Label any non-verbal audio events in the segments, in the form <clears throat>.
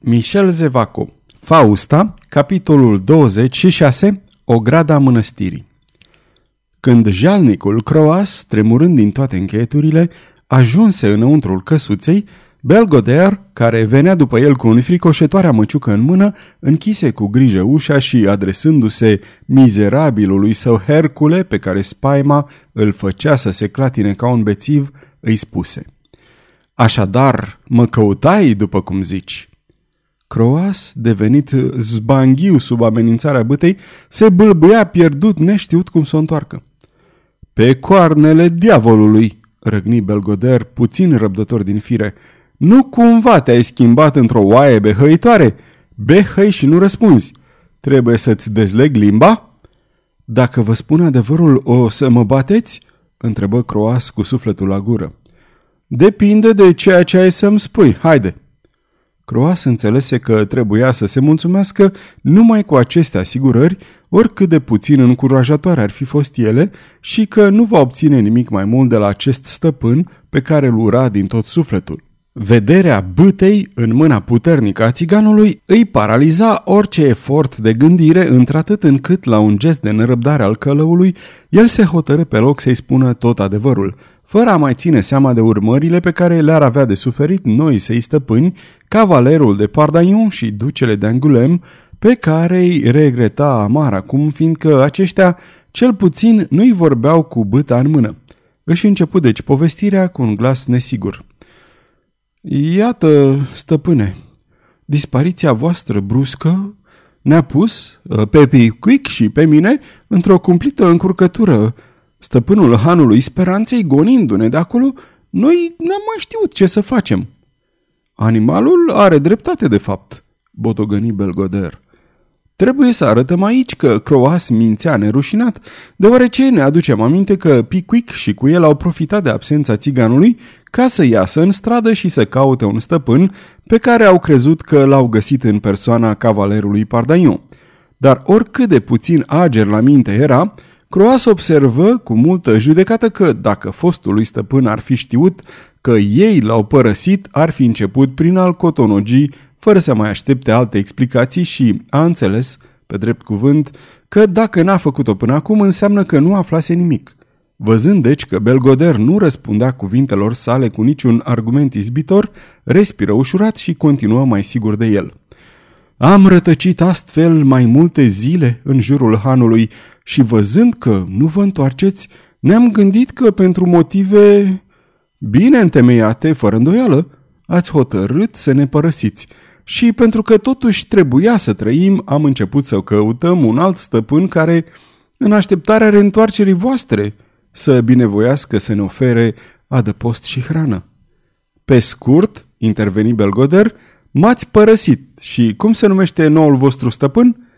Michel Zevaco Fausta, capitolul 26, Ograda mănăstirii Când jalnicul Croas, tremurând din toate încheieturile, ajunse înăuntrul căsuței, Belgoder, care venea după el cu un fricoșetoare măciucă în mână, închise cu grijă ușa și, adresându-se mizerabilului său Hercule, pe care spaima îl făcea să se clatine ca un bețiv, îi spuse Așadar, mă căutai, după cum zici. Croas, devenit zbanghiu sub amenințarea bătei, se bâlbâia pierdut neștiut cum să o întoarcă. Pe coarnele diavolului, răgni Belgoder, puțin răbdător din fire, nu cumva te-ai schimbat într-o oaie behăitoare? Behăi și nu răspunzi. Trebuie să-ți dezleg limba? Dacă vă spun adevărul, o să mă bateți? întrebă Croas cu sufletul la gură. Depinde de ceea ce ai să-mi spui. Haide! Croas înțelese că trebuia să se mulțumească numai cu aceste asigurări, oricât de puțin încurajatoare ar fi fost ele, și că nu va obține nimic mai mult de la acest stăpân pe care îl ura din tot sufletul. Vederea bâtei în mâna puternică a țiganului îi paraliza orice efort de gândire, într-atât încât, la un gest de nerăbdare al călăului, el se hotărâ pe loc să-i spună tot adevărul, fără a mai ține seama de urmările pe care le-ar avea de suferit noi să-i stăpâni, cavalerul de Pardaion și ducele de Angulem, pe care îi regreta amar acum, fiindcă aceștia cel puțin nu-i vorbeau cu bâta în mână. Își început deci povestirea cu un glas nesigur. Iată, stăpâne, dispariția voastră bruscă ne-a pus, uh, pe Piquic și pe mine, într-o cumplită încurcătură. Stăpânul hanului speranței, gonindu-ne de acolo, noi n-am mai știut ce să facem. Animalul are dreptate, de fapt, botogăni Belgoder. Trebuie să arătăm aici că Croas mințea nerușinat, deoarece ne aducem aminte că Pickwick și cu el au profitat de absența țiganului ca să iasă în stradă și să caute un stăpân pe care au crezut că l-au găsit în persoana cavalerului Pardaion. Dar oricât de puțin ager la minte era, Croas observă cu multă judecată că dacă fostul lui stăpân ar fi știut că ei l-au părăsit, ar fi început prin a-l cotonogi fără să mai aștepte alte explicații și a înțeles, pe drept cuvânt, că dacă n-a făcut-o până acum înseamnă că nu aflase nimic. Văzând deci că Belgoder nu răspundea cuvintelor sale cu niciun argument izbitor, respiră ușurat și continuă mai sigur de el. Am rătăcit astfel mai multe zile în jurul hanului și văzând că nu vă întoarceți, ne-am gândit că pentru motive bine întemeiate, fără îndoială, ați hotărât să ne părăsiți – și pentru că totuși trebuia să trăim, am început să căutăm un alt stăpân care, în așteptarea reîntoarcerii voastre, să binevoiască să ne ofere adăpost și hrană. Pe scurt, interveni Belgoder, m-ați părăsit și cum se numește noul vostru stăpân?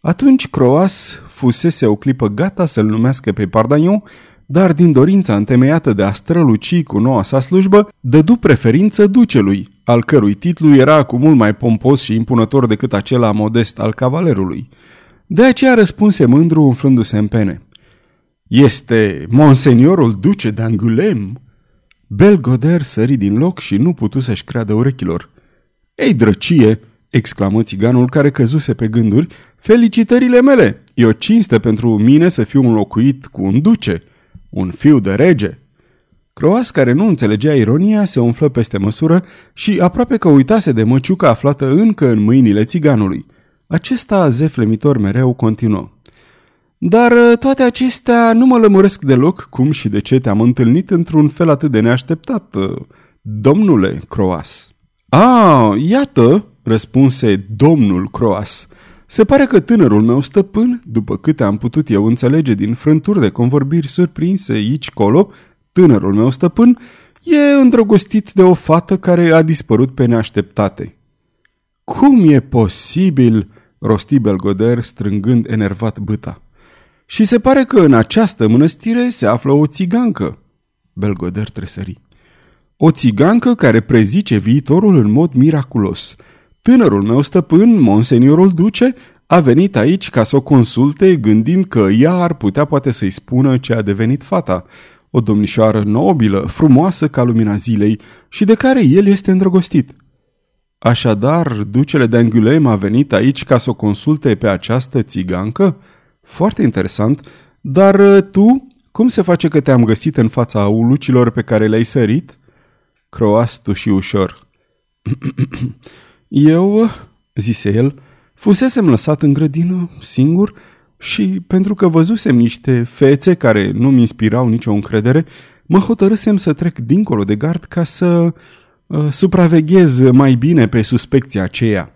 Atunci Croas fusese o clipă gata să-l numească pe Pardagnon, dar din dorința întemeiată de a străluci cu noua sa slujbă, dădu preferință ducelui, al cărui titlu era cu mult mai pompos și impunător decât acela modest al cavalerului. De aceea răspunse mândru umflându-se în pene. Este monseniorul duce de Angulem? Belgoder sări din loc și nu putu să-și creadă urechilor. Ei, drăcie!" Exclamă țiganul care căzuse pe gânduri. Felicitările mele! E o cinste pentru mine să fiu înlocuit cu un duce, un fiu de rege!" Croas, care nu înțelegea ironia, se umflă peste măsură și aproape că uitase de măciuca aflată încă în mâinile țiganului. Acesta, zeflemitor mereu, continuă. Dar ă, toate acestea nu mă lămuresc deloc cum și de ce te-am întâlnit într-un fel atât de neașteptat, ă, domnule Croas. A, iată, răspunse domnul Croas. Se pare că tânărul meu stăpân, după câte am putut eu înțelege din frânturi de convorbiri surprinse aici colo, Tânărul meu stăpân e îndrăgostit de o fată care a dispărut pe neașteptate. Cum e posibil?" rosti Belgoder strângând enervat băta. Și se pare că în această mănăstire se află o țigancă." Belgoder tresări. O țigancă care prezice viitorul în mod miraculos. Tânărul meu stăpân, monseniorul duce, a venit aici ca să o consulte gândind că ea ar putea poate să-i spună ce a devenit fata o domnișoară nobilă, frumoasă ca lumina zilei și de care el este îndrăgostit. Așadar, ducele de Angulem a venit aici ca să o consulte pe această țigancă? Foarte interesant, dar uh, tu, cum se face că te-am găsit în fața ulucilor pe care le-ai sărit? Croastu și ușor. <clears throat> Eu, zise el, fusesem lăsat în grădină, singur, și pentru că văzusem niște fețe care nu-mi inspirau nicio încredere, mă hotărâsem să trec dincolo de gard ca să uh, supraveghez mai bine pe suspecția aceea.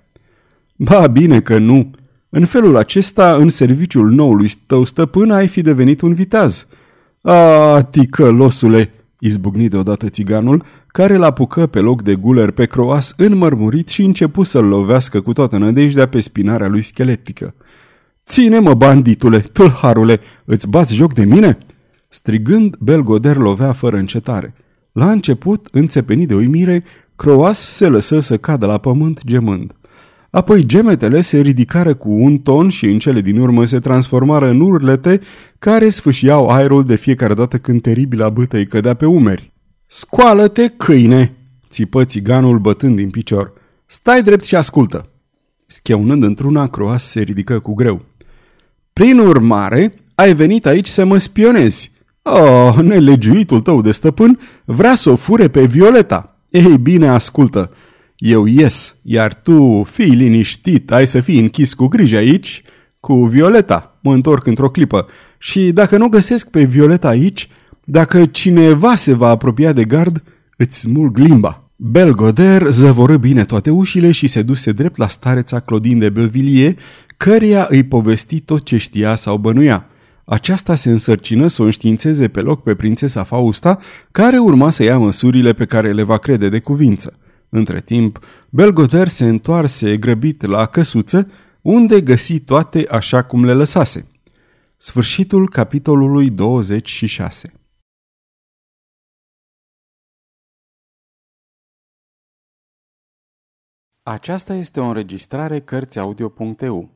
Ba, bine că nu. În felul acesta, în serviciul noului tău stăpân, ai fi devenit un viteaz. A, ticălosule, izbucni deodată țiganul, care l-apucă pe loc de guler pe croas înmărmurit și începu să-l lovească cu toată nădejdea pe spinarea lui scheletică. Ține-mă, banditule, tâlharule, îți bați joc de mine?" Strigând, Belgoder lovea fără încetare. La început, înțepenit de uimire, Croas se lăsă să cadă la pământ gemând. Apoi gemetele se ridicară cu un ton și în cele din urmă se transformară în urlete care sfâșiau aerul de fiecare dată când teribila bâtă îi cădea pe umeri. Scoală-te, câine!" țipă țiganul bătând din picior. Stai drept și ascultă!" Scheunând într-una, Croas se ridică cu greu. Prin urmare, ai venit aici să mă spionezi. Oh, nelegiuitul tău de stăpân vrea să o fure pe Violeta. Ei bine, ascultă, eu ies, iar tu fii liniștit, ai să fii închis cu grijă aici, cu Violeta. Mă întorc într-o clipă și dacă nu găsesc pe Violeta aici, dacă cineva se va apropia de gard, îți smulg limba. Belgoder zăvoră bine toate ușile și se duse drept la stareța Clodin de Bevilie, căreia îi povesti tot ce știa sau bănuia. Aceasta se însărcină să o înștiințeze pe loc pe prințesa Fausta, care urma să ia măsurile pe care le va crede de cuvință. Între timp, Belgoder se întoarse grăbit la căsuță, unde găsi toate așa cum le lăsase. Sfârșitul capitolului 26 Aceasta este o înregistrare Cărțiaudio.eu.